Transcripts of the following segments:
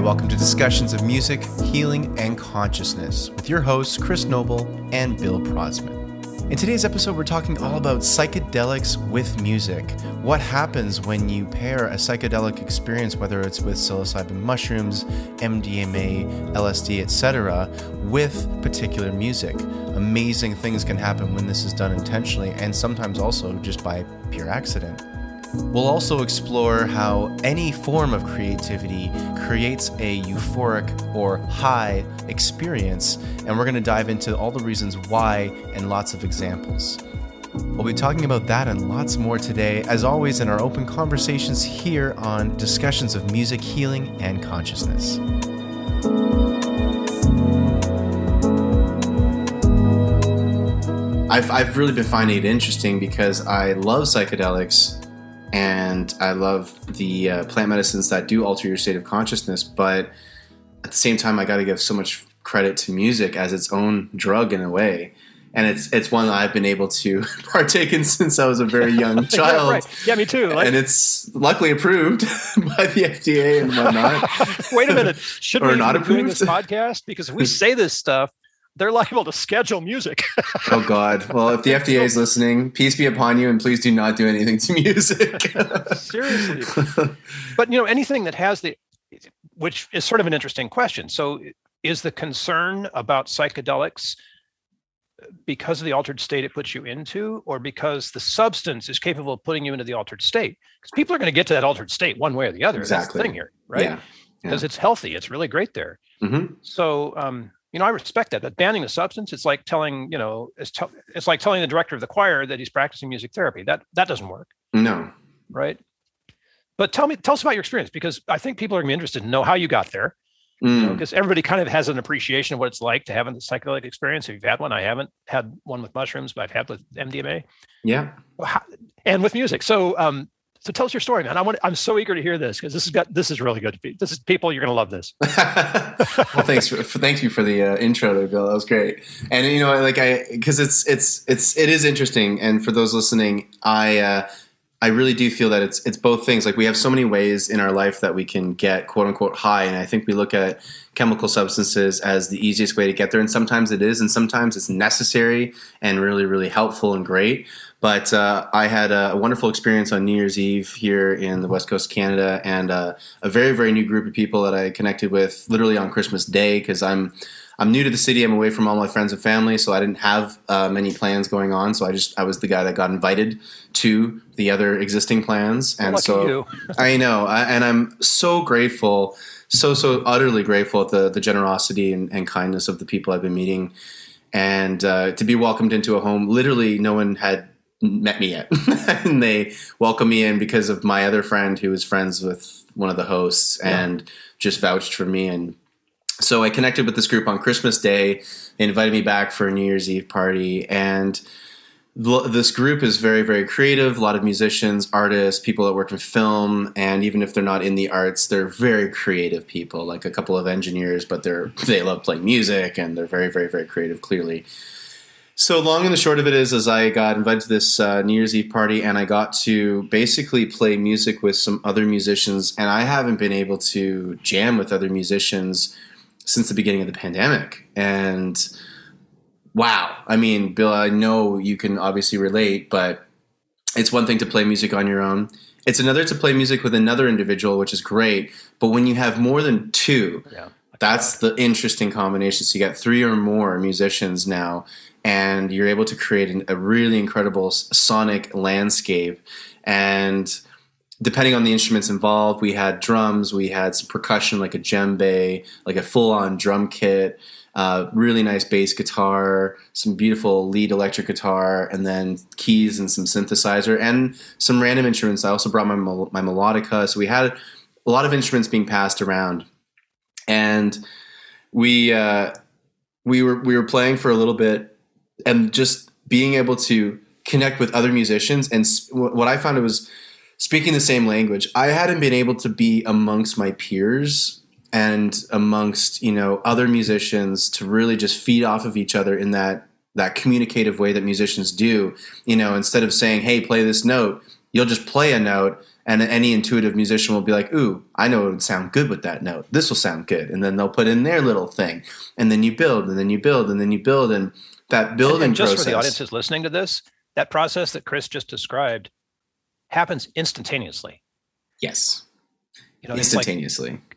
welcome to Discussions of Music, Healing, and Consciousness with your hosts, Chris Noble and Bill Protzmann. In today's episode, we're talking all about psychedelics with music. What happens when you pair a psychedelic experience, whether it's with psilocybin mushrooms, MDMA, LSD, etc., with particular music? Amazing things can happen when this is done intentionally and sometimes also just by pure accident. We'll also explore how any form of creativity creates a euphoric or high experience, and we're going to dive into all the reasons why and lots of examples. We'll be talking about that and lots more today, as always, in our open conversations here on Discussions of Music, Healing, and Consciousness. I've, I've really been finding it interesting because I love psychedelics and I love the uh, plant medicines that do alter your state of consciousness. But at the same time, I got to give so much credit to music as its own drug in a way. And it's it's one that I've been able to partake in since I was a very young child. yeah, right. yeah, me too. Like, and it's luckily approved by the FDA and whatnot. Wait a minute, should we not be doing this podcast? Because if we say this stuff, they're liable to schedule music. oh God! Well, if the FDA is listening, peace be upon you, and please do not do anything to music. Seriously, but you know anything that has the, which is sort of an interesting question. So, is the concern about psychedelics because of the altered state it puts you into, or because the substance is capable of putting you into the altered state? Because people are going to get to that altered state one way or the other. Exactly. That's the thing here, right? Yeah. Because yeah. it's healthy, it's really great there. Mm-hmm. So, um, you know, I respect that. But banning the substance, it's like telling, you know, it's, te- it's like telling the director of the choir that he's practicing music therapy. That that doesn't work. No. Right. But tell me, tell us about your experience because I think people are gonna be interested to know how you got there. Because mm. you know, everybody kind of has an appreciation of what it's like to have a psychedelic experience. If you've had one, I haven't had one with mushrooms, but I've had with MDMA. Yeah. And with music. So um, so tell us your story, man. I want. I'm so eager to hear this because this has got. This is really good. This is people. You're going to love this. well, thanks. For, thank you for the uh, intro, Bill. That was great. And you know, like I, because it's it's it's it is interesting. And for those listening, I. Uh, I really do feel that it's it's both things. Like we have so many ways in our life that we can get quote unquote high, and I think we look at chemical substances as the easiest way to get there. And sometimes it is, and sometimes it's necessary and really really helpful and great. But uh, I had a, wonderful experience on New Year's Eve here in the West Coast Canada, and uh, a very very new group of people that I connected with literally on Christmas Day because I'm I'm new to the city. I'm away from all my friends and family, so I didn't have uh, many plans going on. So I just I was the guy that got invited to the other existing plans, and Lucky so I know, I, and I'm so grateful, so so utterly grateful at the the generosity and, and kindness of the people I've been meeting, and uh, to be welcomed into a home. Literally, no one had met me yet, and they welcomed me in because of my other friend who was friends with one of the hosts yeah. and just vouched for me and so I connected with this group on Christmas Day. They invited me back for a New Year's Eve party, and this group is very, very creative. A lot of musicians, artists, people that work in film, and even if they're not in the arts, they're very creative people. Like a couple of engineers, but they're they love playing music, and they're very, very, very creative. Clearly, so long and the short of it is, as I got invited to this uh, New Year's Eve party, and I got to basically play music with some other musicians, and I haven't been able to jam with other musicians since the beginning of the pandemic. And wow, I mean, Bill, I know you can obviously relate, but it's one thing to play music on your own. It's another to play music with another individual, which is great. But when you have more than two, yeah. that's the interesting combination. So you got three or more musicians now, and you're able to create an, a really incredible sonic landscape. And depending on the instruments involved, we had drums, we had some percussion like a djembe, like a full-on drum kit, uh, really nice bass guitar, some beautiful lead electric guitar, and then keys and some synthesizer and some random instruments. I also brought my my melodica, so we had a lot of instruments being passed around, and we uh, we were we were playing for a little bit, and just being able to connect with other musicians. And what I found it was speaking the same language. I hadn't been able to be amongst my peers and amongst you know other musicians to really just feed off of each other in that that communicative way that musicians do. You know, instead of saying, "Hey, play this note," you'll just play a note and any intuitive musician will be like, "Ooh, I know it would sound good with that note. This will sound good." And then they'll put in their little thing, and then you build, and then you build, and then you build, and that building and, and just process, for the audiences listening to this, that process that Chris just described happens instantaneously. Yes, you know, instantaneously. Like,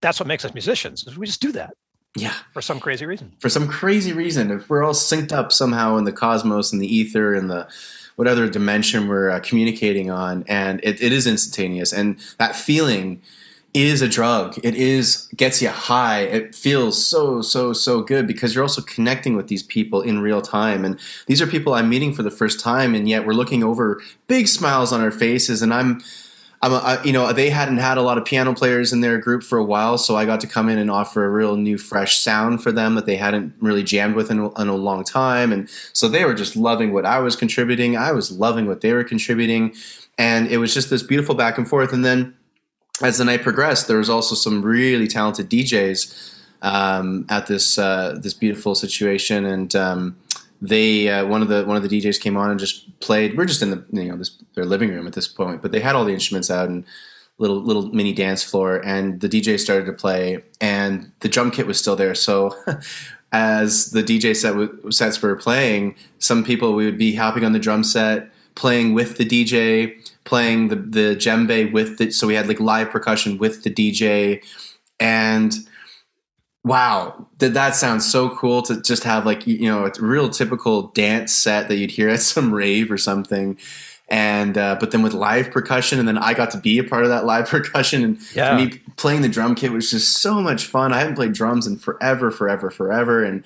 that's what makes us musicians. We just do that. Yeah. For some crazy reason. For some crazy reason, if we're all synced up somehow in the cosmos and the ether and the what other dimension we're uh, communicating on, and it, it is instantaneous. And that feeling is a drug. It is gets you high. It feels so so so good because you're also connecting with these people in real time. And these are people I'm meeting for the first time, and yet we're looking over big smiles on our faces, and I'm I'm, a, you know, they hadn't had a lot of piano players in their group for a while, so I got to come in and offer a real new, fresh sound for them that they hadn't really jammed with in, in a long time, and so they were just loving what I was contributing. I was loving what they were contributing, and it was just this beautiful back and forth. And then, as the night progressed, there was also some really talented DJs um, at this uh, this beautiful situation, and um, they uh, one of the one of the DJs came on and just played. We're just in the you know this their living room at this point, but they had all the instruments out and little little mini dance floor, and the DJ started to play, and the drum kit was still there. So. as the DJ set sets were playing, some people we would be hopping on the drum set, playing with the DJ, playing the the djembe with it. so we had like live percussion with the DJ, and Wow, did that sound so cool to just have like you know a real typical dance set that you'd hear at some rave or something, and uh, but then with live percussion, and then I got to be a part of that live percussion, and yeah. me playing the drum kit was just so much fun. I haven't played drums in forever, forever, forever, and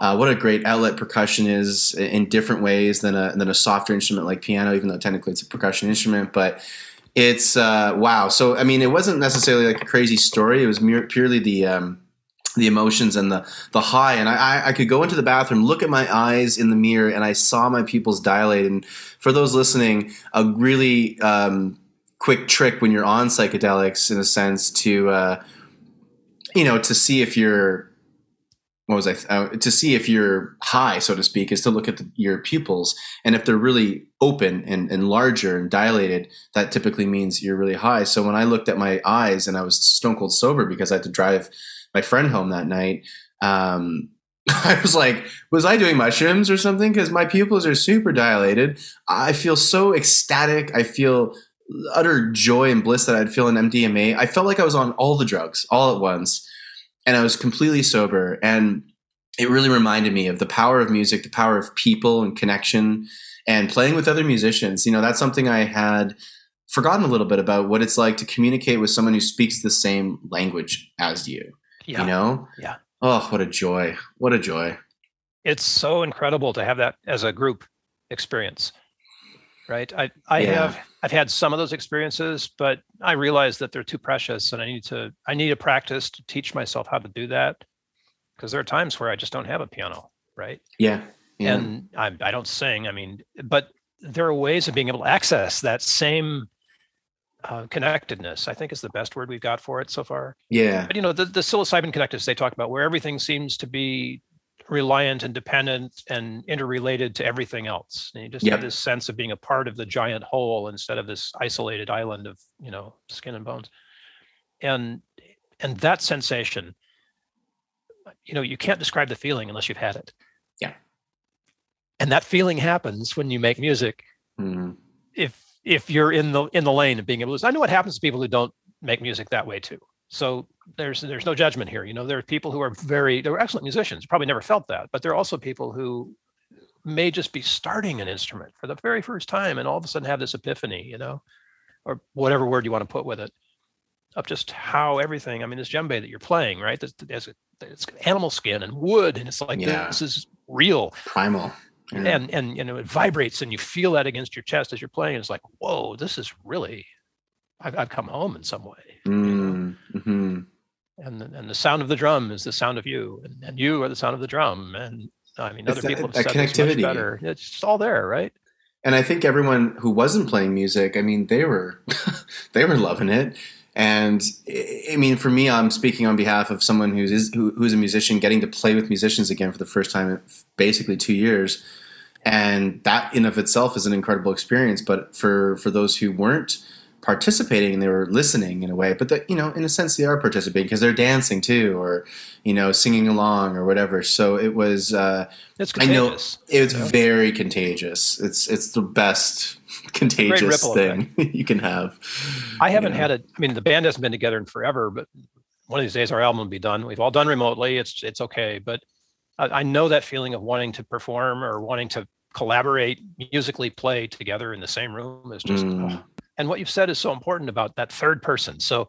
uh, what a great outlet percussion is in different ways than a than a softer instrument like piano, even though technically it's a percussion instrument, but it's uh, wow. So I mean, it wasn't necessarily like a crazy story. It was mere, purely the um, the emotions and the the high and I, I could go into the bathroom look at my eyes in the mirror and i saw my pupils dilate and for those listening a really um, quick trick when you're on psychedelics in a sense to uh, you know to see if you're what was I uh, to see if you're high, so to speak, is to look at the, your pupils, and if they're really open and, and larger and dilated, that typically means you're really high. So when I looked at my eyes and I was stone cold sober because I had to drive my friend home that night, um, I was like, was I doing mushrooms or something? Because my pupils are super dilated. I feel so ecstatic. I feel utter joy and bliss that I'd feel in MDMA. I felt like I was on all the drugs all at once, and I was completely sober. And it really reminded me of the power of music, the power of people and connection, and playing with other musicians. You know, that's something I had forgotten a little bit about what it's like to communicate with someone who speaks the same language as you. Yeah. You know? Yeah. Oh, what a joy. What a joy. It's so incredible to have that as a group experience. Right. I, I yeah. have I've had some of those experiences, but I realize that they're too precious and I need to I need a practice to teach myself how to do that. Because there are times where I just don't have a piano, right? Yeah. yeah. And I I don't sing. I mean, but there are ways of being able to access that same uh, connectedness i think is the best word we've got for it so far yeah but you know the, the psilocybin connectedness they talk about where everything seems to be reliant and dependent and interrelated to everything else and you just yep. have this sense of being a part of the giant whole instead of this isolated island of you know skin and bones and and that sensation you know you can't describe the feeling unless you've had it yeah and that feeling happens when you make music mm-hmm. if if you're in the in the lane of being able to. I know what happens to people who don't make music that way too. So there's there's no judgment here. You know, there are people who are very they're excellent musicians, probably never felt that, but there are also people who may just be starting an instrument for the very first time and all of a sudden have this epiphany, you know, or whatever word you want to put with it, of just how everything. I mean, this djembe that you're playing, right? There's, it's animal skin and wood, and it's like yeah. this is real, primal yeah. and and you know it vibrates and you feel that against your chest as you're playing it's like whoa this is really i've, come home in some way mm, mm-hmm. and the, and the sound of the drum is the sound of you and, and you are the sound of the drum and i mean other people have said connectivity. better it's just all there right and i think everyone who wasn't playing music i mean they were they were loving it and I mean, for me, I'm speaking on behalf of someone who's who, who's a musician, getting to play with musicians again for the first time in basically two years and that in of itself is an incredible experience. But for for those who weren't participating and they were listening in a way but that you know in a sense they are participating because they're dancing too or you know singing along or whatever so it was uh it's i know it's Yeah. very contagious it's it's the best contagious thing you can have I haven't you had a. I mean, the band hasn't been together in forever, but one of these days our album will be done. We've all done remotely. It's it's okay, but I, I know that feeling of wanting to perform or wanting to collaborate, musically play together in the same room is just. Mm. oh. And what you've said is so important about that third person. So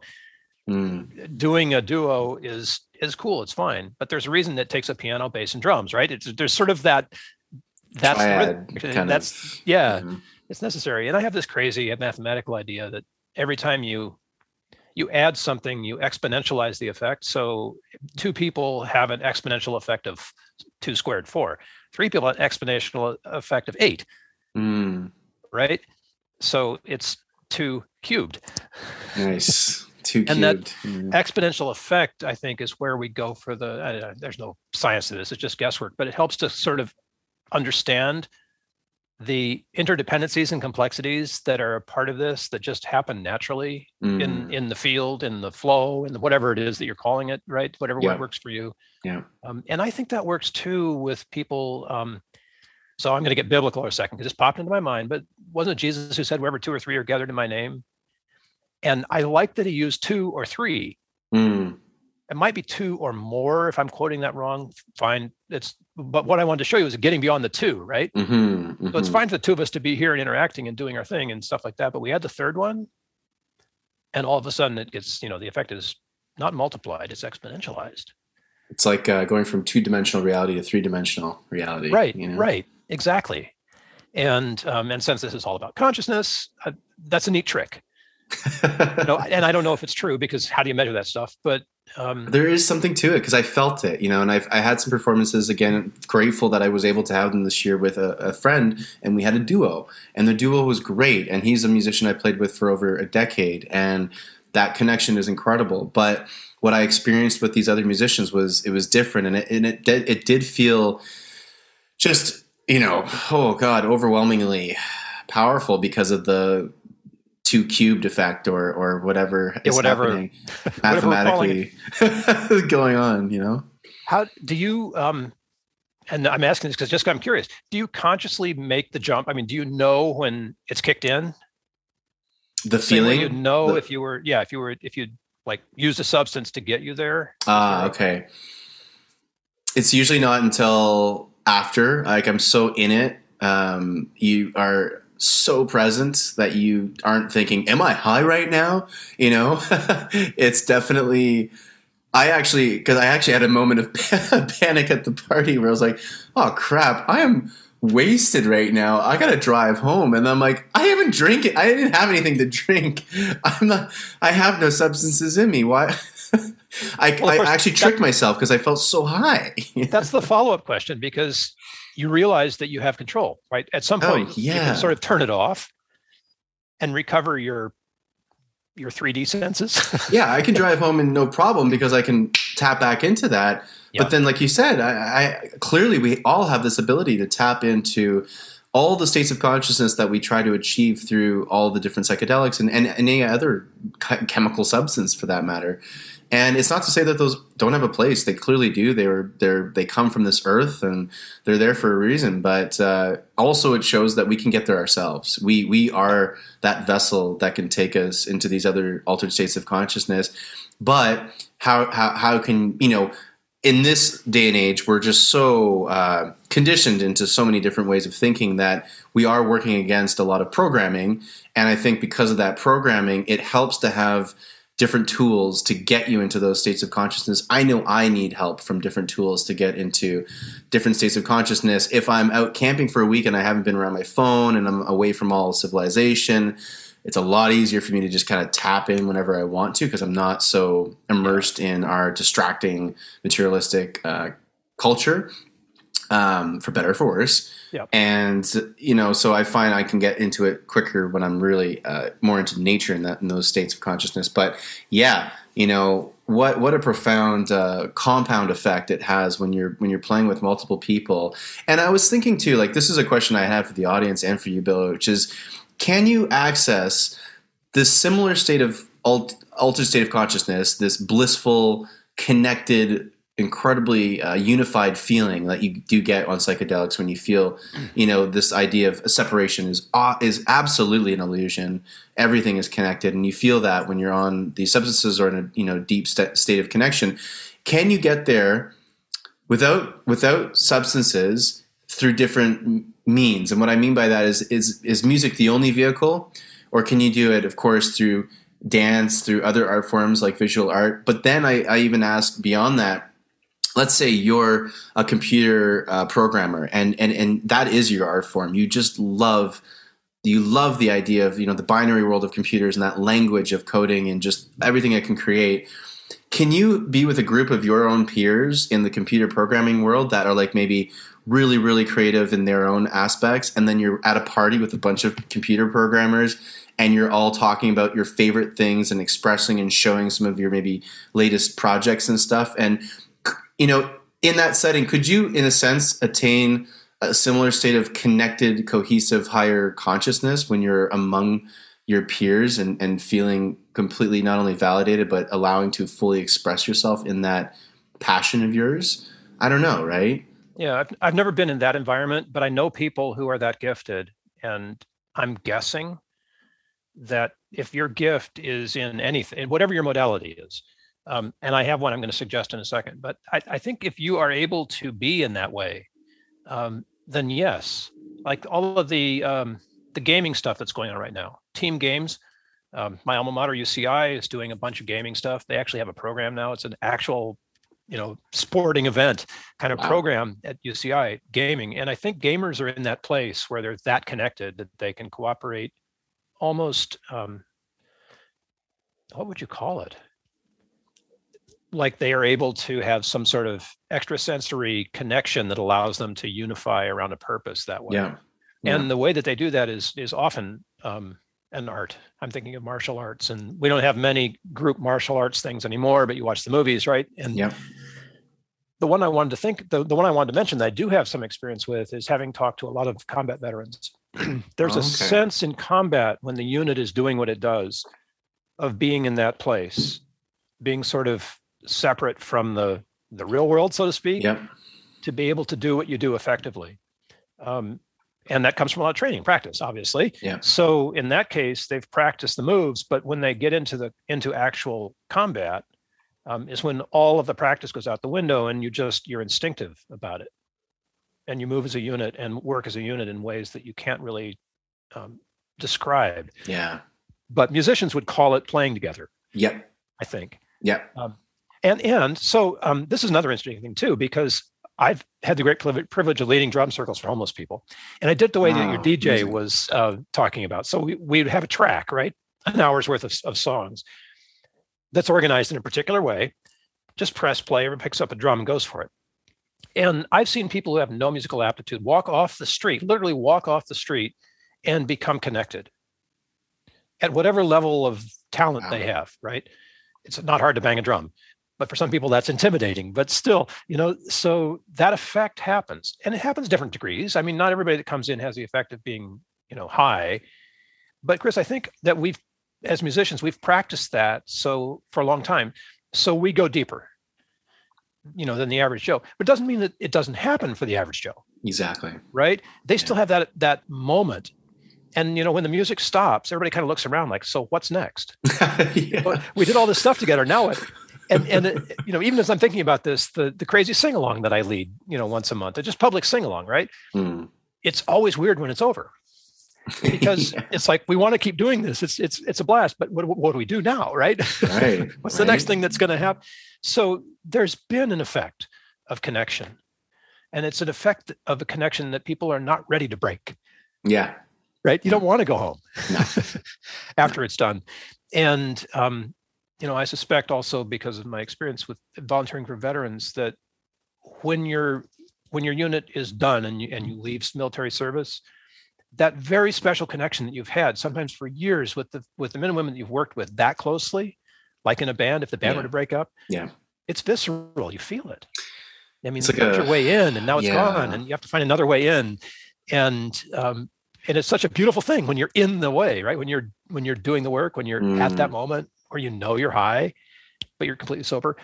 Mm, doing a duo is is cool. It's fine, but there's a reason it takes a piano, bass, and drums, right? It's there's sort of that. That's rhythm. that's of yeah Mhm. it's necessary and i have this crazy mathematical idea that every time you you add something you exponentialize the effect so two people have an exponential effect of two squared four three people have an exponential effect of eight Mm, right so it's two cubed nice two cubed. And that- Mm. exponential effect i think is where we go for the uh, there's no science to this it's just guesswork but it helps to sort of understand the interdependencies and complexities that are a part of this that just happen naturally in Mm, in the field in the flow in the, whatever it is that you're calling it right whatever Yeah. works for you Yeah. um, and i think that works too with people um, so i'm going to get biblical for a second because this popped into my mind but wasn't it jesus who said wherever two or three are gathered in my name? And i like that he used two or three. Mm, it might be two or more if i'm quoting that wrong. Fine. It's but what i wanted to show you is getting beyond the two right? Mhm, so it's mhm. fine for the two of us to be here and interacting and doing our thing and stuff like that but we had the third one and all of a sudden it gets you know the effect is not multiplied it's exponentialized. It's like uh, going from two dimensional reality to three dimensional reality. right you know? right exactly and um, and since this is all about consciousness uh, that's a neat trick you know, and i don't know if it's true because how do you measure that stuff but um, there is something to it because I felt it, you know, and I've, I had some performances again. Grateful that I was able to have them this year with a, a friend, and we had a duo, and the duo was great. And he's a musician I played with for over a decade, and that connection is incredible. But what I experienced with these other musicians was it was different, and it and it it did feel just you know, oh god, overwhelmingly powerful because of the two cubed effect or or whatever Yeah, is whatever- happening whatever mathematically going on you know? How do you um and i'm asking this because just i'm curious do you consciously make the jump? I mean do you know when it's kicked in? The Same feeling? you know the- if you were yeah if you were if you like used a substance to get you there? Ah Sorry. okay. It's usually not until after like i'm so in it um you are so present that you aren't thinking am i high right now? You know? It's definitely i actually because i actually had a moment of panic at the party where i was like oh crap i am wasted right now. I gotta drive home. And i'm like i haven't drink it. I didn't have anything to drink. I'm not i have no substances in me. Why I, Well, I course, actually that- tricked myself because I felt so high. that's the follow-up question because you realize that you have control right at some Oh, point you yeah. can sort of turn it off and recover your your 3d senses yeah, I can drive home and no problem because I can tap back into that. Yeah. But then, like you said, I, I clearly we all have this ability to tap into all the states of consciousness that we try to achieve through all the different psychedelics and, and any other chemical substance for that matter. And it's not to say that those don't have a place. They clearly do. They were they're they come from this earth and they're there for a reason. But uh, also, it shows that we can get there ourselves. We we are that vessel that can take us into these other altered states of consciousness. But how how how can you know? In this day and age, we're just so uh, conditioned into so many different ways of thinking that we are working against a lot of programming. And I think because of that programming, it helps to have different tools to get you into those states of consciousness. I know I need help from different tools to get into different states of consciousness. If I'm out camping for a week and I haven't been around my phone and I'm away from all civilization, it's a lot easier for me to just kind of tap in whenever I want to because I'm not so immersed in our distracting materialistic uh, culture, um, for better or for worse. Yep. And you know, so I find I can get into it quicker when I'm really uh, more into nature in that in those states of consciousness. But yeah, you know, what what a profound uh, compound effect it has when you're when you're playing with multiple people. And I was thinking too, like this is a question I have for the audience and for you, Bill, which is, can you access this similar state of alt, altered state of consciousness, this blissful, connected incredibly uh, unified feeling that you do get on psychedelics when you feel, you know, this idea of separation is uh, is absolutely an illusion. Everything is connected, and you feel that when you're on these substances or in a you know deep st- state of connection. Can you get there without without substances through different means? And what I mean by that is is is music the only vehicle, or can you do it, of course, through dance, through other art forms like visual art? But then I, I even ask beyond that let's say you're a computer uh, programmer and, and and that is your art form you just love you love the idea of you know the binary world of computers and that language of coding and just everything it can create can you be with a group of your own peers in the computer programming world that are like maybe really really creative in their own aspects and then you're at a party with a bunch of computer programmers and you're all talking about your favorite things and expressing and showing some of your maybe latest projects and stuff and you know, in that setting, could you, in a sense, attain a similar state of connected, cohesive, higher consciousness when you're among your peers and, and feeling completely not only validated, but allowing to fully express yourself in that passion of yours? I don't know, right? Yeah, I've, I've never been in that environment, but I know people who are that gifted. And I'm guessing that if your gift is in anything, whatever your modality is, um, and I have one I'm going to suggest in a second. But I, I think if you are able to be in that way, um, then yes, like all of the um, the gaming stuff that's going on right now, team games. Um, my alma mater UCI is doing a bunch of gaming stuff. They actually have a program now. It's an actual, you know, sporting event kind of wow. program at UCI gaming. And I think gamers are in that place where they're that connected that they can cooperate almost. Um, what would you call it? like they are able to have some sort of extrasensory connection that allows them to unify around a purpose that way. Yeah. yeah. And the way that they do that is is often um, an art. I'm thinking of martial arts, and we don't have many group martial arts things anymore. But you watch the movies, right? And yeah. the one I wanted to think, the, the one I wanted to mention that I do have some experience with is having talked to a lot of combat veterans. There's okay. a sense in combat when the unit is doing what it does of being in that place, being sort of separate from the the real world, so to speak, yep. to be able to do what you do effectively. Um, and that comes from a lot of training practice obviously. Yeah. so in that case they've practiced the moves but when they get into the into actual combat um, is when all of the practice goes out the window and you just you're instinctive about it. And you move as a unit and work as a unit in ways that you can't really um, describe. Yeah. But musicians would call it playing together yep. I think. Yep. Um, and and so um, this is another interesting thing too because I've had the great privilege of leading drum circles for homeless people, and I did the way wow, that your DJ amazing. was uh, talking about. So we we'd have a track, right, an hour's worth of, of songs that's organized in a particular way. Just press play, everyone picks up a drum and goes for it. And I've seen people who have no musical aptitude walk off the street, literally walk off the street, and become connected at whatever level of talent wow. they have. Right? It's not hard to bang a drum but for some people that's intimidating. But still you know so that effect happens. And it happens different degrees. I mean not everybody that comes in has the effect of being you know high. But chris i think that we've as musicians we've practiced that so for a long time. So we go deeper you know than the average joe. But it doesn't mean that it doesn't happen for the average joe. Exactly. Right? They yeah. still have that that moment. And you know when the music stops everybody kind of looks around like so what's next? Yeah. we did all this stuff together. Now what and and uh, you know even as i'm thinking about this the the crazy sing along that i lead you know once a month just public sing along right? Mm. it's always weird when it's over. Because yeah. it's like we want to keep doing this. It's it's it's a blast but what, what do we do now right? Right what's right. the next thing that's going to happen so there's been an effect of connection. And it's an effect of a connection that people are not ready to break. Yeah. Right? You don't want to go home no. after it's done. And um, you know, I suspect also because of my experience with volunteering for veterans that when you're when your unit is done and you and you leave military service, that very special connection that you've had sometimes for years with the with the men and women that you've worked with that closely, like in a band, if the band Yeah. were to break up, Yeah. it's visceral. You feel it. I mean, It's you like a- your way in, and now it's Yeah. gone, and you have to find another way in, and um, and it's such a beautiful thing when you're in the way, right? When you're when you're doing the work, when you're at that Mm. moment where you know you're high, but you're completely sober,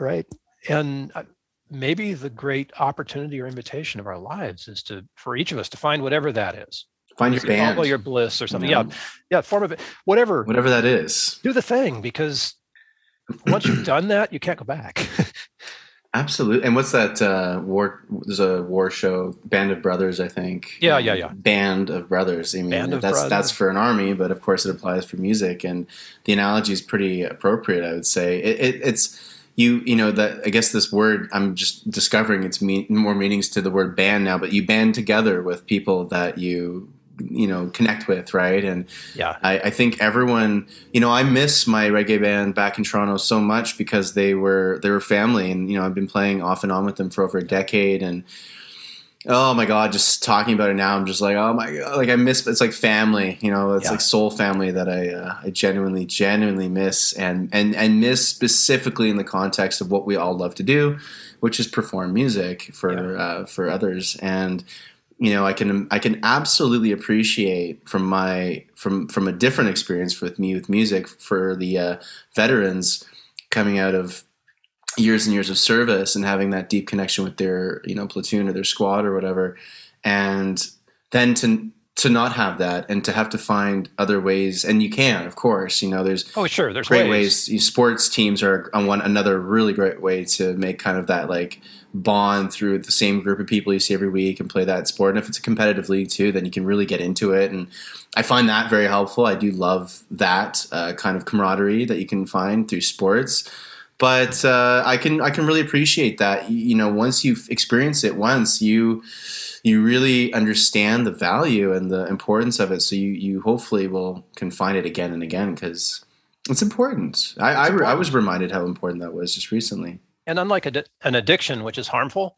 right? And uh, maybe the great opportunity or invitation of our lives is to for each of us to find whatever that is. Find your Is it follow band. your bliss or something. Yeah, yeah, form of it, whatever. Whatever that is. Do the thing because once you've done that, you can't go back. Absolutely. And what's that uh, war? There's a war show, Band of Brothers, I think. Yeah, yeah, yeah. Band of Brothers. I mean, Band of that's Brothers. that's for an army, but of course it applies for music, and the analogy is pretty appropriate. I would say it, it, it's you. You know that I guess this word I'm just discovering its mean, more meanings to the word band now, but you band together with people that you you know connect with, right? And yeah, I, I think everyone, you know, I miss my reggae band back in Toronto so much because they were they were family, and you know, I've been playing off and on with them for over a decade, and oh my god, just talking about it now, I'm just like, oh my god, like I miss. It's like family, you know, it's Yeah. like soul family that I uh, I genuinely genuinely miss, and and and miss specifically in the context of what we all love to do, which is perform music for uh, for others, and you know, I can I can absolutely appreciate from my from from a different experience with me with music for the uh, veterans coming out of years and years of service and having that deep connection with their you know platoon or their squad or whatever, and then to to not have that and to have to find other ways and you can of course you know there's Oh, sure. There's great ways. ways. Sports teams are on one another really great way to make kind of that like bond through the same group of people you see every week and play that sport. And if it's a competitive league too, then you can really get into it. And I find that very helpful. I do love that uh, kind of camaraderie that you can find through sports. But uh, I can I can really appreciate that. You, know, once you've experienced it once, you you really understand the value and the importance of it. So you you hopefully will can find it again and again because it's important. I, I, I was reminded how important that was just recently. And unlike a, an addiction, which is harmful,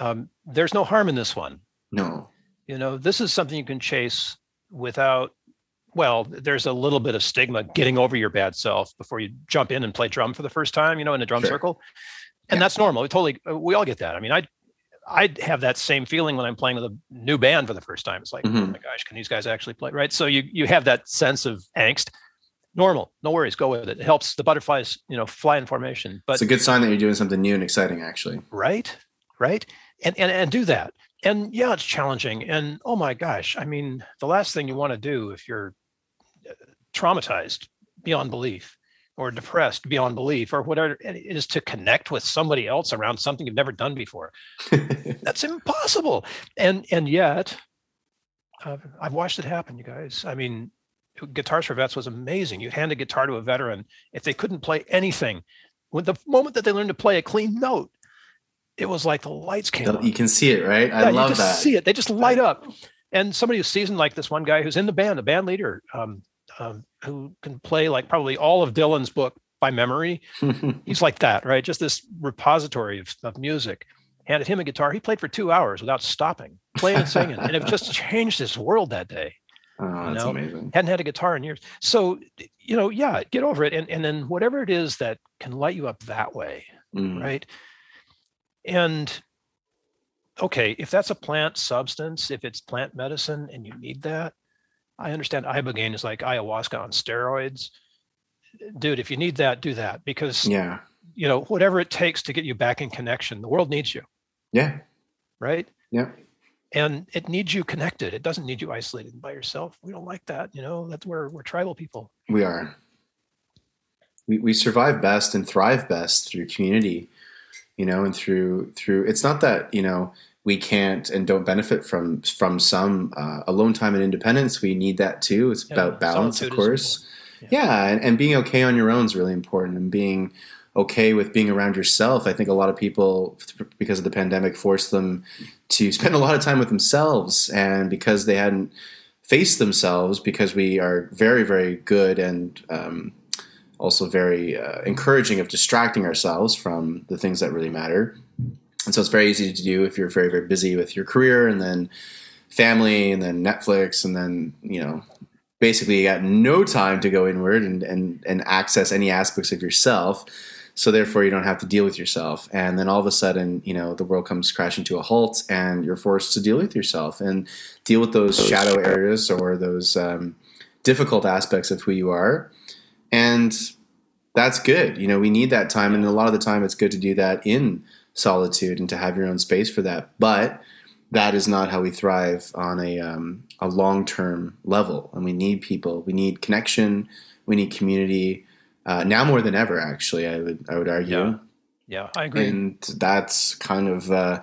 um, there's no harm in this one. No. You know, this is something you can chase without. Well, there's a little bit of stigma getting over your bad self before you jump in and play drum for the first time. You know, in a drum Sure. circle, and Yeah. that's normal. We totally, uh, we all get that. I mean, I, I have that same feeling when I'm playing with a new band for the first time. It's like, oh Mhm. my gosh, can these guys actually play? Right. So you you have that sense of angst. Normal, no worries, go with it. It helps the butterflies, you know, fly in formation. But it's a good sign that you're doing something new and exciting, actually. right right and and and do that and yeah it's challenging and oh my gosh i mean the last thing you want to do if you're traumatized beyond belief or depressed beyond belief or whatever it is to connect with somebody else around something you've never done before that's impossible and and yet uh, i've watched it happen you guys i mean guitars for vets was amazing you hand a guitar to a veteran if they couldn't play anything with the moment that they learned to play a clean note it was like the lights came on you can see it, right? I yeah, you love just that. see it. They just light up. And somebody who's seasoned like this one guy who's in the band, a band leader, um, um, who can play like probably all of Dylan's book by memory. He's like that, right? Just this repository of, of music. Handed him a guitar. He played for two hours without stopping, playing and singing, and it just changed his world that day. oh, that's know, amazing. Hadn't had a guitar in years. So, you know, yeah, get over it, and and then whatever it is that can light you up that way, Mm. right? And okay, if that's a plant substance, if it's plant medicine and you need that, I understand ibogaine is like ayahuasca on steroids. Dude, if you need that, do that because Yeah. you know whatever it takes to get you back in connection. The world needs you, Yeah. right? Yeah. And it needs you connected. It doesn't need you isolated by yourself. We don't like that, you know. That's where we're tribal people. We are. We, we survive best and thrive best through community, you know, and through through. It's not that you know we can't and don't benefit from from some uh, alone time and independence. We need that too. It's Yeah, about balance, of course. important. Yeah, and, and being okay on your own is really important, and being okay with being around yourself. I think a lot of people, because of the pandemic, forced them to spend a lot of time with themselves, and because they hadn't faced themselves, because we are very, very good and um, also very uh, encouraging of distracting ourselves from the things that really matter. And so it's very easy to do if you're very very busy with your career and then family and then Netflix and then you know basically you got no time to go inward and and and access any aspects of yourself. So therefore you don't have to deal with yourself. And then all of a sudden you know the world comes crashing to a halt and you're forced to deal with yourself and deal with those, those shadow areas or those um, difficult aspects of who you are. And that's good. You know we need that time. And a lot of the time it's good to do that in solitude and to have your own space for that but that is not how we thrive on a, um, a long term level and we need people we need connection we need community uh, now more than ever. Actually, I would I would argue. Yeah, yeah I agree. And that's kind of uh,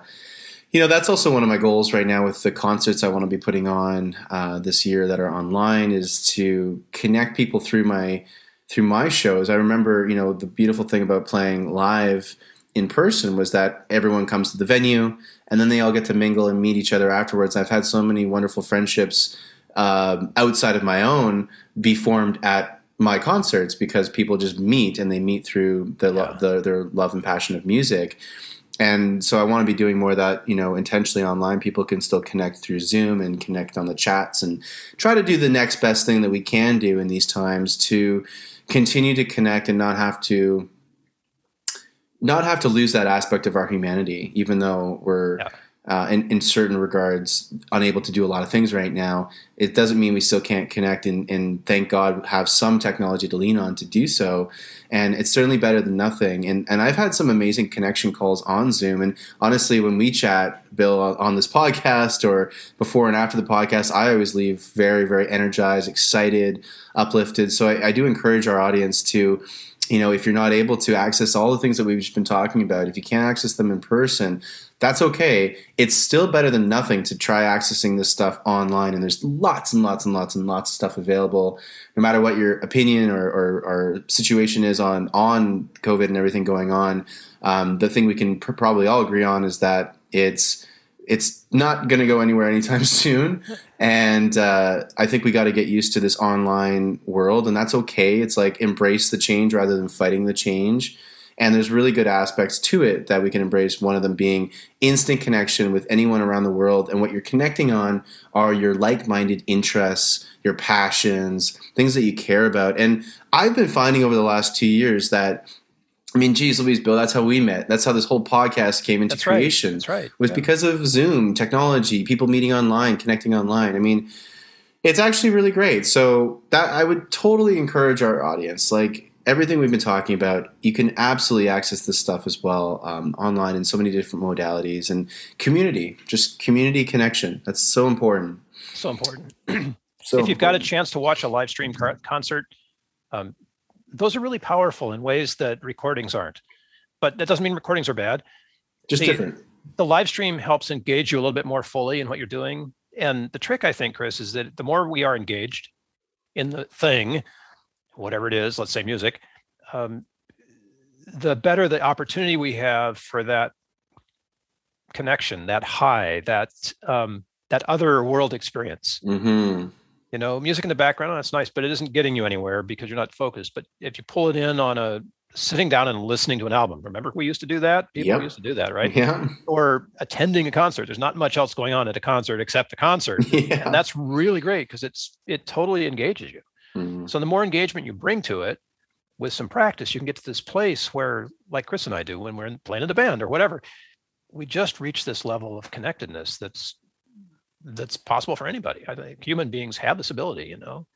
you know that's also one of my goals right now with the concerts I want to be putting on uh, this year that are online is to connect people through my through my shows. I remember you know the beautiful thing about playing live in person was that everyone comes to the venue and then they all get to mingle and meet each other afterwards. I've had so many wonderful friendships uh, outside of my own be formed at my concerts because people just meet and they meet through the, yeah. the their love and passion of music and so I want to be doing more of that, you know, intentionally online. People can still connect through Zoom and connect on the chats and try to do the next best thing that we can do in these times to continue to connect and not have to not have to lose that aspect of our humanity, even though we're yeah. uh, in, in certain regards unable to do a lot of things right now. It doesn't mean we still can't connect and, and thank god have some technology to lean on to do so. And it's certainly better than nothing. And, and i've had some amazing connection calls on zoom. And honestly when we chat bill on this podcast or before and after the podcast i always leave very very energized excited uplifted. So I, I do encourage our audience to you know, if you're not able to access all the things that we've just been talking about, if you can't access them in person, that's okay. It's still better than nothing to try accessing this stuff online. And there's lots and lots and lots and lots of stuff available, no matter what your opinion or, or, or situation is on on COVID and everything going on. Um, the thing we can pr- probably all agree on is that it's it's not going to go anywhere anytime soon. And uh, I think we got to get used to this online world, and that's okay. It's like embrace the change rather than fighting the change. And there's really good aspects to it that we can embrace. One of them being instant connection with anyone around the world. And what you're connecting on are your like minded interests, your passions, things that you care about. And I've been finding over the last two years that I mean, geez, Louise, Bill, that's how we met. That's how this whole podcast came into that's creation. Right. That's right. Was yeah. because of Zoom technology, people meeting online, connecting online. I mean, it's actually really great. So that I would totally encourage our audience, like everything we've been talking about, you can absolutely access this stuff as well um, online in so many different modalities and community, just community connection. That's so important. So important. so if you've important. got a chance to watch a live stream concert, um, those are really powerful in ways that recordings aren't. But that doesn't mean recordings are bad. Just the, different. The live stream helps engage you a little bit more fully in what you're doing. And the trick, I think, Chris, is that the more we are engaged in the thing, whatever it is, let's say music, um, the better the opportunity we have for that connection, that high, that um, that other world experience. Mm-hmm you know music in the background that's nice but it isn't getting you anywhere because you're not focused. But if you pull it in on a sitting down and listening to an album remember we used to do that? People yep. used to do that right? Yeah. Or attending a concert. There's not much else going on at a concert except the concert. Yeah. and that's really great because it's it totally engages you. Mm-hmm. so the more engagement you bring to it with some practice you can get to this place where like chris and i do when we're in, playing in the band or whatever we just reach this level of connectedness that's that's possible for anybody. I think human beings have this ability, you know.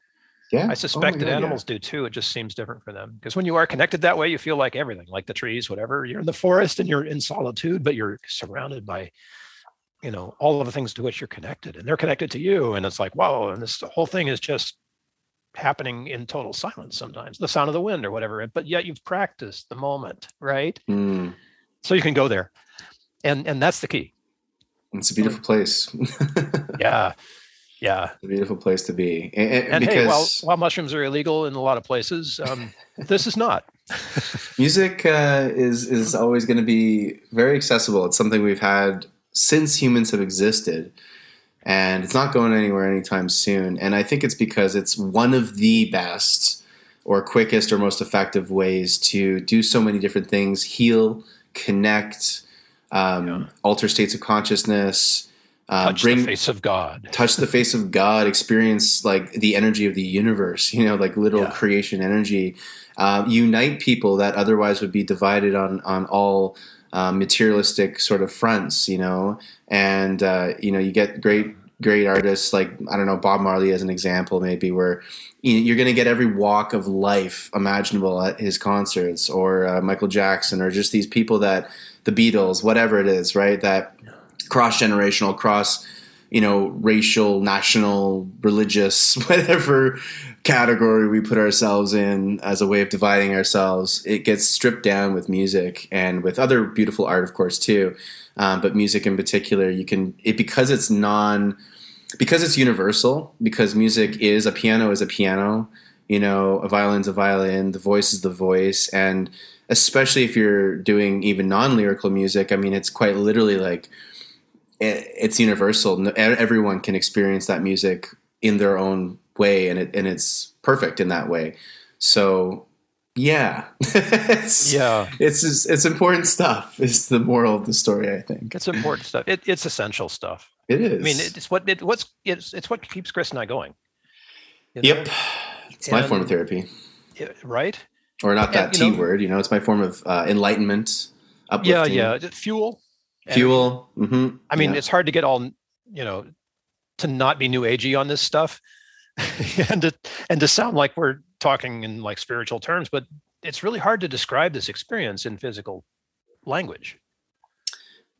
Yeah. I suspect oh that animals yeah. do too. It just seems different for them. Because when you are connected that way, you feel like everything, like the trees, whatever. You're in the forest and you're in solitude, but you're surrounded by, you know, all of the things to which you're connected. And they're connected to you. And it's like, whoa, and this whole thing is just happening in total silence sometimes, the sound of the wind or whatever. But yet you've practiced the moment, right? Mm. So you can go there. And and that's the key. It's a beautiful place. yeah. Yeah. a beautiful place to be. And, and because... hey, while, while mushrooms are illegal in a lot of places, um, this is not. Music uh, is is always going to be very accessible. It's something we've had since humans have existed, and it's not going anywhere anytime soon. And I think it's because it's one of the best, or quickest, or most effective ways to do so many different things: heal, connect, um, yeah. alter states of consciousness. Uh, touch bring, the face of God. touch the face of God. Experience like the energy of the universe. You know, like little yeah. creation energy. Uh, unite people that otherwise would be divided on on all uh, materialistic sort of fronts. You know, and uh, you know you get great great artists like I don't know Bob Marley as an example, maybe where you're going to get every walk of life imaginable at his concerts, or uh, Michael Jackson, or just these people that the Beatles, whatever it is, right? That cross generational, cross you know, racial, national, religious, whatever category we put ourselves in as a way of dividing ourselves, it gets stripped down with music and with other beautiful art, of course, too. Um, but music in particular, you can it because it's non because it's universal, because music is a piano is a piano, you know, a violin's a violin, the voice is the voice, and especially if you're doing even non-lyrical music, I mean, it's quite literally like it's universal. Everyone can experience that music in their own way, and it and it's perfect in that way. So, yeah, it's, yeah, it's it's important stuff. Is the moral of the story? I think it's important stuff. It, it's essential stuff. It is. I mean, it's what it, what's it's it's what keeps Chris and I going. You know? Yep, it's and, my form of therapy. Right. Or not that and, T know, word. You know, it's my form of uh, enlightenment. Uplifting. Yeah, yeah. Fuel. Fuel. Mm-hmm. I mean, yeah. it's hard to get all you know to not be new agey on this stuff, and to and to sound like we're talking in like spiritual terms, but it's really hard to describe this experience in physical language.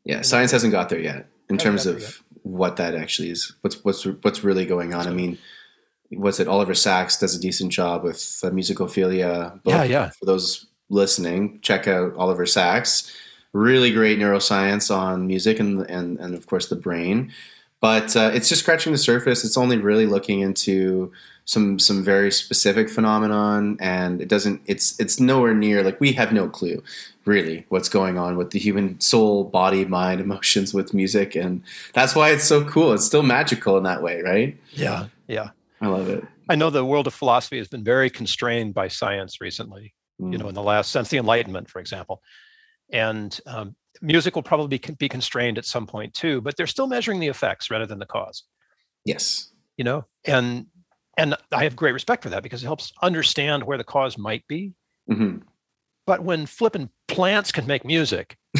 Yeah, science hasn't got there yet in terms of what that actually is. What's what's what's really going on? I mean, was it Oliver Sacks does a decent job with uh, musicophilia? yeah, yeah. For those listening, check out Oliver Sacks. Really great neuroscience on music and and and of course the brain. But uh, it's just scratching the surface. It's only really looking into some some very specific phenomenon and it doesn't it's it's nowhere near like we have no clue really what's going on with the human soul body mind emotions with music and that's why it's so cool it's still magical in that way right yeah yeah i love it i know the world of philosophy has been very constrained by science recently mm. you know in the last since the enlightenment for example and um, music will probably be constrained at some point too but they're still measuring the effects rather than the cause yes you know and and I have great respect for that because it helps understand where the cause might be. Mm-hmm. But when flipping plants can make music,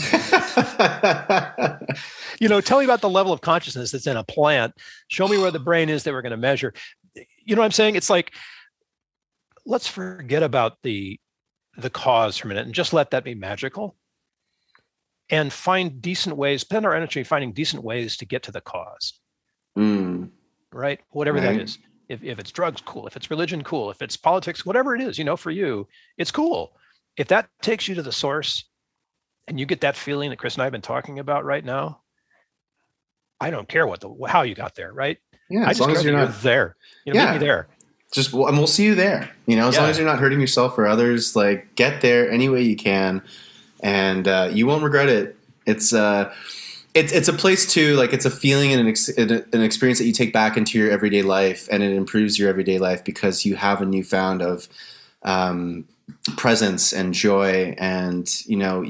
you know, tell me about the level of consciousness that's in a plant. Show me where the brain is that we're going to measure. You know what I'm saying? It's like let's forget about the the cause for a minute and just let that be magical and find decent ways spend our energy finding decent ways to get to the cause mm. right whatever right. that is if, if it's drugs, cool. If it's religion, cool. If it's politics, whatever it is, you know, for you, it's cool. If that takes you to the source and you get that feeling that Chris and I have been talking about right now, I don't care what the how you got there, right? Yeah, as long as you're, you're not there. You know, yeah. meet me there. Just and we'll see you there. You know, as yeah. long as you're not hurting yourself or others, like get there any way you can, and uh, you won't regret it. It's uh, it's it's a place to like it's a feeling and an, ex- an experience that you take back into your everyday life and it improves your everyday life because you have a newfound of um, presence and joy and you know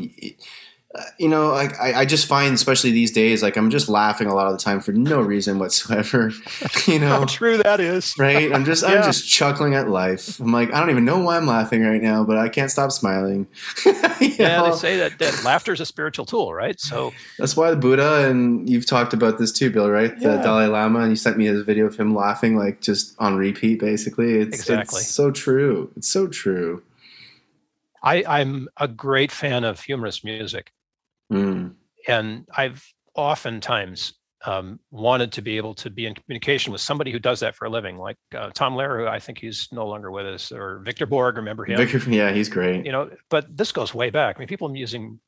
you know, like I, I just find, especially these days, like I'm just laughing a lot of the time for no reason whatsoever. You know, how true that is, right? I'm just, yeah. I'm just chuckling at life. I'm like, I don't even know why I'm laughing right now, but I can't stop smiling. yeah, know? they say that, that laughter is a spiritual tool, right? So that's why the Buddha, and you've talked about this too, Bill, right? Yeah. The Dalai Lama, and you sent me a video of him laughing, like just on repeat, basically. It's, exactly. It's so true. It's so true. I, I'm a great fan of humorous music. Mm. And I've oftentimes um, wanted to be able to be in communication with somebody who does that for a living, like uh, Tom Lehrer, who I think he's no longer with us, or Victor Borge. Remember him? Victor, yeah, he's great. You know, but this goes way back. I mean, people using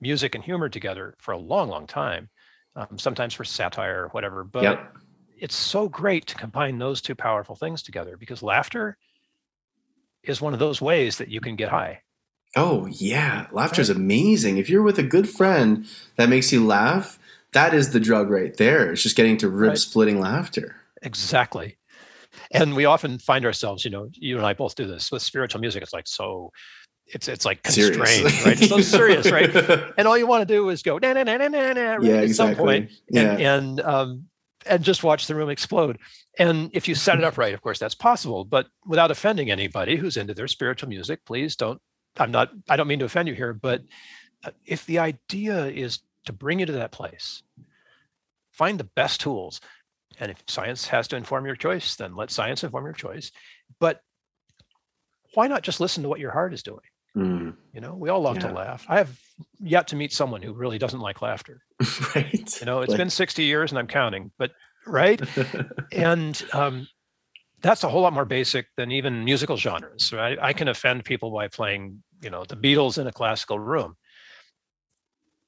music and humor together for a long, long time. Um, sometimes for satire or whatever. But yep. it's so great to combine those two powerful things together because laughter is one of those ways that you can get high. Oh yeah, laughter is amazing. If you're with a good friend that makes you laugh, that is the drug right there. It's just getting to rib splitting right. laughter. Exactly. And we often find ourselves, you know, you and I both do this with spiritual music. It's like so it's it's like constrained, serious. right? It's so serious, right? And all you want to do is go na na na na na na right, yeah, at exactly. some point, yeah. and and um, and just watch the room explode. And if you set it up right, of course, that's possible. But without offending anybody who's into their spiritual music, please don't. I'm not. I don't mean to offend you here, but uh, if the idea is to bring you to that place, find the best tools. And if science has to inform your choice, then let science inform your choice. But why not just listen to what your heart is doing? Mm. You know, we all love yeah. to laugh. I have yet to meet someone who really doesn't like laughter. right. You know, it's like... been 60 years and I'm counting, but right. and um, that's a whole lot more basic than even musical genres. Right. I can offend people by playing, you know, the Beatles in a classical room.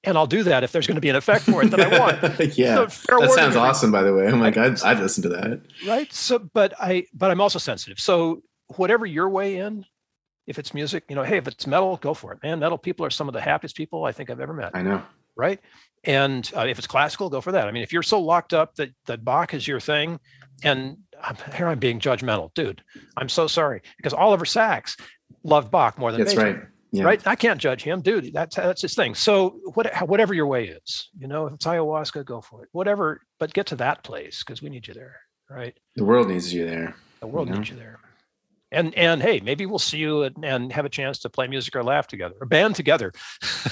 And I'll do that if there's going to be an effect for it that I want. yeah, so that sounds awesome. By the way, I'm like, I'd, I'd listen to that. Right. So, but I, but I'm also sensitive. So, whatever your way in, if it's music, you know, hey, if it's metal, go for it, man. Metal people are some of the happiest people I think I've ever met. I know. Right. And uh, if it's classical, go for that. I mean, if you're so locked up that that Bach is your thing, and I'm, here I'm being judgmental, dude. I'm so sorry because Oliver Sacks loved Bach more than me. that's Beethoven, right. Yeah. Right. I can't judge him, dude. That's that's his thing. So what, whatever your way is, you know, if it's ayahuasca, go for it. Whatever, but get to that place because we need you there. Right. The world needs you there. The world you know? needs you there and and hey maybe we'll see you and, and, have a chance to play music or laugh together or band together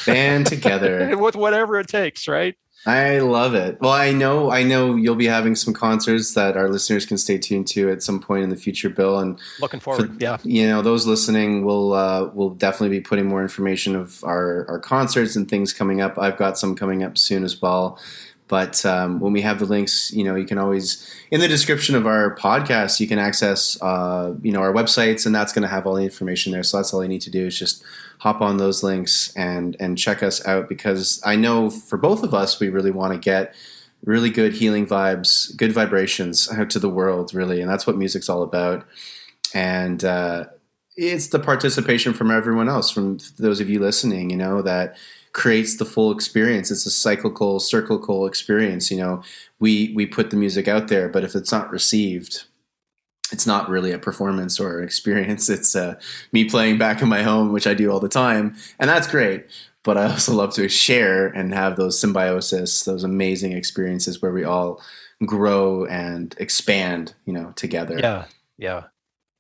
band together with whatever it takes right i love it. Well i know i know you'll be having some concerts that our listeners can stay tuned to at some point in the future bill and looking forward for, yeah. you know those listening will uh, will definitely be putting more information of our our concerts and things coming up. I've got some coming up soon as well. But um, when we have the links, you know, you can always in the description of our podcast, you can access, uh, you know, our websites, and that's going to have all the information there. So that's all you need to do is just hop on those links and and check us out because I know for both of us, we really want to get really good healing vibes, good vibrations out to the world, really, and that's what music's all about. And uh, it's the participation from everyone else, from those of you listening, you know, that creates the full experience. It's a cyclical, cyclical experience. You know, we we put the music out there, but if it's not received, it's not really a performance or an experience. It's uh, me playing back in my home, which I do all the time, and that's great. But I also love to share and have those symbiosis, those amazing experiences where we all grow and expand, you know, together. Yeah, yeah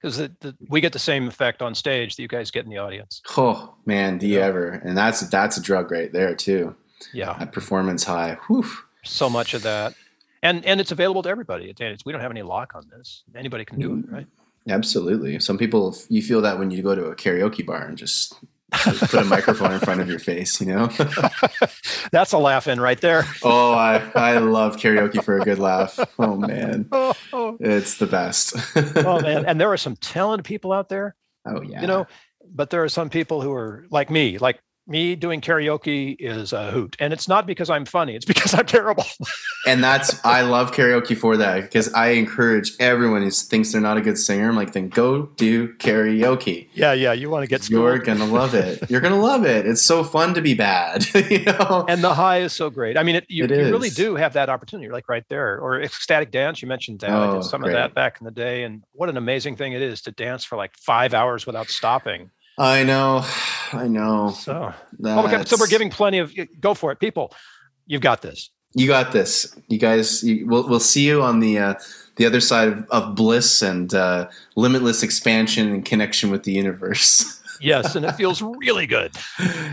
because we get the same effect on stage that you guys get in the audience. Oh man, do you yeah. ever? And that's that's a drug right there too. Yeah, that performance high. Whew. So much of that, and and it's available to everybody. It's, we don't have any lock on this. Anybody can do it, mm-hmm. right? Absolutely. Some people you feel that when you go to a karaoke bar and just put a microphone in front of your face, you know? That's a laugh in right there. oh, I, I love karaoke for a good laugh. Oh, man. Oh, It's the best. oh, man. And there are some talented people out there. Oh, yeah. You know, but there are some people who are like me, like me doing karaoke is a hoot. And it's not because i'm funny it's because i'm terrible. And that's i love karaoke for that because i encourage everyone who thinks they're not a good singer i'm like then go do karaoke. Yeah yeah you want to get you're gonna love it. You're gonna love it. It's so fun to be bad you know? And the high is so great. I mean it, you, it you really do have that opportunity you're like right there. Or ecstatic dance you mentioned that oh, i did oh, some great. of that back in the day and what an amazing thing it is to dance for like five hours without stopping I know, I know. So, oh, so we're giving plenty of go for it, people. You've got this. You got this. You guys. You, we'll we'll see you on the uh, the other side of, of bliss and uh, limitless expansion and connection with the universe. yes, and it feels really good.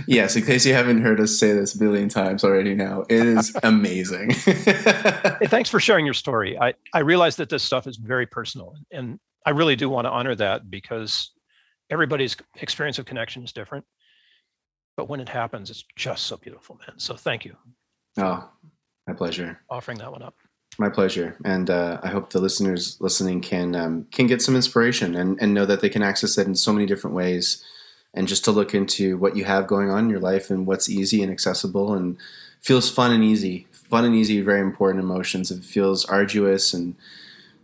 yes, in case you haven't heard us say this a billion times already now, it is amazing. hey, thanks for sharing your story. I, I realize that this stuff is very personal, and I really do want to honor that because everybody's experience of connection is different but when it happens it's just so beautiful man. So thank you. Oh my pleasure. Offering that one up. My pleasure. And uh, i hope the listeners listening can um, can get some inspiration and, and know that they can access it in so many different ways. And just to look into what you have going on in your life and what's easy and accessible and feels fun and easy fun and easy very important emotions. If it feels arduous and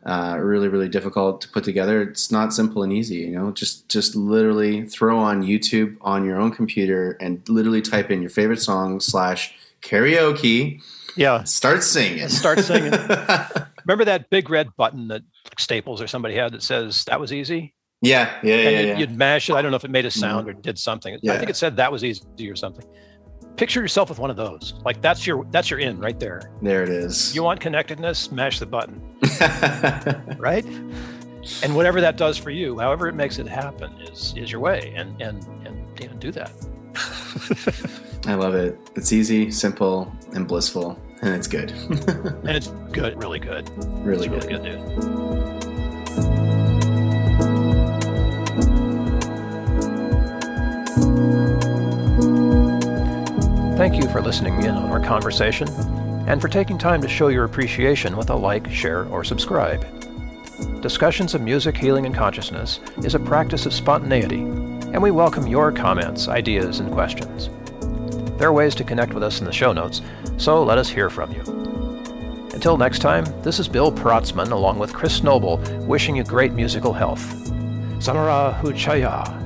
uh, really really difficult to put together. It's not simple and easy you know? Just just literally throw on youtube on your own computer and literally type in your favorite song slash karaoke. Yeah. Start singing. Start singing. Remember that big red button that staples or somebody had that says that was easy Yeah, yeah, yeah, and yeah. you'd mash it. I don't know if it made a sound or did something. I think it said that was easy or something. Picture yourself with one of those. Like that's your that's your in right there. There it is. You want connectedness? Mash the button, right? And whatever that does for you, however it makes it happen, is is your way. And and and do that. I love it. It's easy, simple, and blissful, and it's good. And it's good, really good. really It's good. really good, dude. Thank you for listening in on our conversation and for taking time to show your appreciation with a like, share, or subscribe. Discussions of music, healing, and consciousness is a practice of spontaneity, and we welcome your comments, ideas, and questions. There are ways to connect with us in the show notes, so let us hear from you. Until next time, this is Bill Protzmann along with Chris Noble wishing you great musical health. Samara Huchaya.